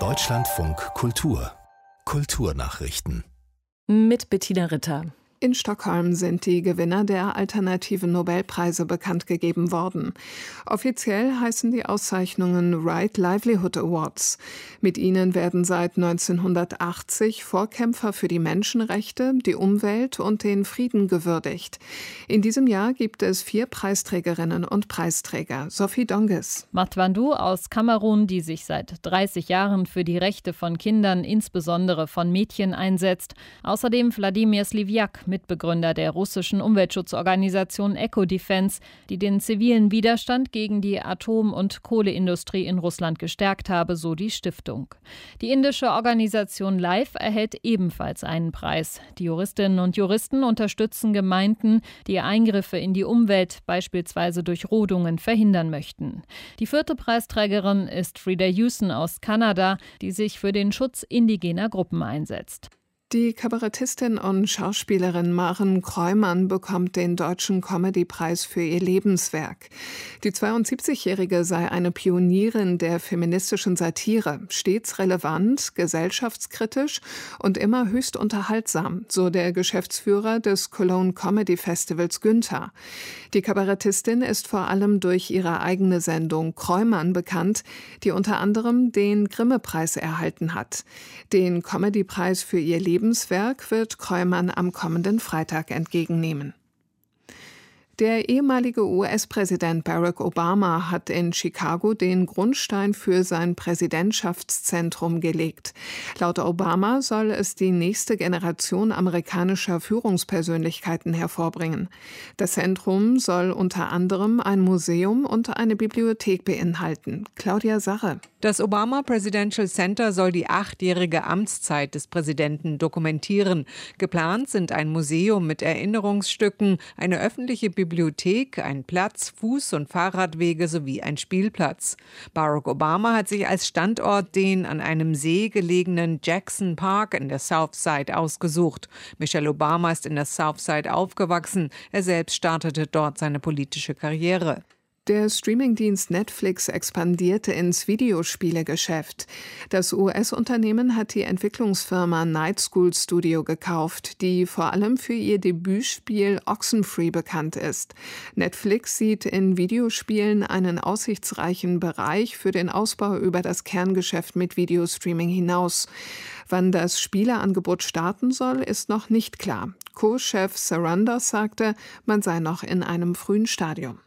Deutschlandfunk Kultur Kulturnachrichten mit Bettina Ritter. In Stockholm sind die Gewinner der alternativen Nobelpreise bekannt gegeben worden. Offiziell heißen die Auszeichnungen Right Livelihood Awards. Mit ihnen werden seit 1980 Vorkämpfer für die Menschenrechte, die Umwelt und den Frieden gewürdigt. In diesem Jahr gibt es vier Preisträgerinnen und Preisträger. Sophie Donges. Matwandu aus Kamerun, die sich seit 30 Jahren für die Rechte von Kindern, insbesondere von Mädchen, einsetzt. Außerdem Wladimir Sliviak Mitbegründer der russischen Umweltschutzorganisation Eco-Defense, die den zivilen Widerstand gegen die Atom- und Kohleindustrie in Russland gestärkt habe, so die Stiftung. Die indische Organisation LIFE erhält ebenfalls einen Preis. Die Juristinnen und Juristen unterstützen Gemeinden, die Eingriffe in die Umwelt, beispielsweise durch Rodungen, verhindern möchten. Die vierte Preisträgerin ist Frida Hewson aus Kanada, die sich für den Schutz indigener Gruppen einsetzt. Die Kabarettistin und Schauspielerin Maren Kreumann bekommt den Deutschen Comedypreis für ihr Lebenswerk. Die 72-Jährige sei eine Pionierin der feministischen Satire, stets relevant, gesellschaftskritisch und immer höchst unterhaltsam, so der Geschäftsführer des Cologne Comedy Festivals Günther. Die Kabarettistin ist vor allem durch ihre eigene Sendung Kreumann bekannt, die unter anderem den Grimme-Preis erhalten hat. Den Comedypreis für ihr Lebenswerk Lebenswerk wird Kreumann am kommenden Freitag entgegennehmen. Der ehemalige US-Präsident Barack Obama hat in Chicago den Grundstein für sein Präsidentschaftszentrum gelegt. Laut Obama soll es die nächste Generation amerikanischer Führungspersönlichkeiten hervorbringen. Das Zentrum soll unter anderem ein Museum und eine Bibliothek beinhalten. Claudia Sache. Das Obama Presidential Center soll die achtjährige Amtszeit des Präsidenten dokumentieren. Geplant sind ein Museum mit Erinnerungsstücken, eine öffentliche Bibliothek ein Platz, Fuß- und Fahrradwege sowie ein Spielplatz. Barack Obama hat sich als Standort den an einem See gelegenen Jackson Park in der Southside ausgesucht. Michelle Obama ist in der Southside aufgewachsen. Er selbst startete dort seine politische Karriere. Der Streamingdienst Netflix expandierte ins Videospielegeschäft. Das US-Unternehmen hat die Entwicklungsfirma Night School Studio gekauft, die vor allem für ihr Debütspiel Oxenfree bekannt ist. Netflix sieht in Videospielen einen aussichtsreichen Bereich für den Ausbau über das Kerngeschäft mit Videostreaming hinaus. Wann das Spieleangebot starten soll, ist noch nicht klar. Co-Chef Sarandos sagte, man sei noch in einem frühen Stadium.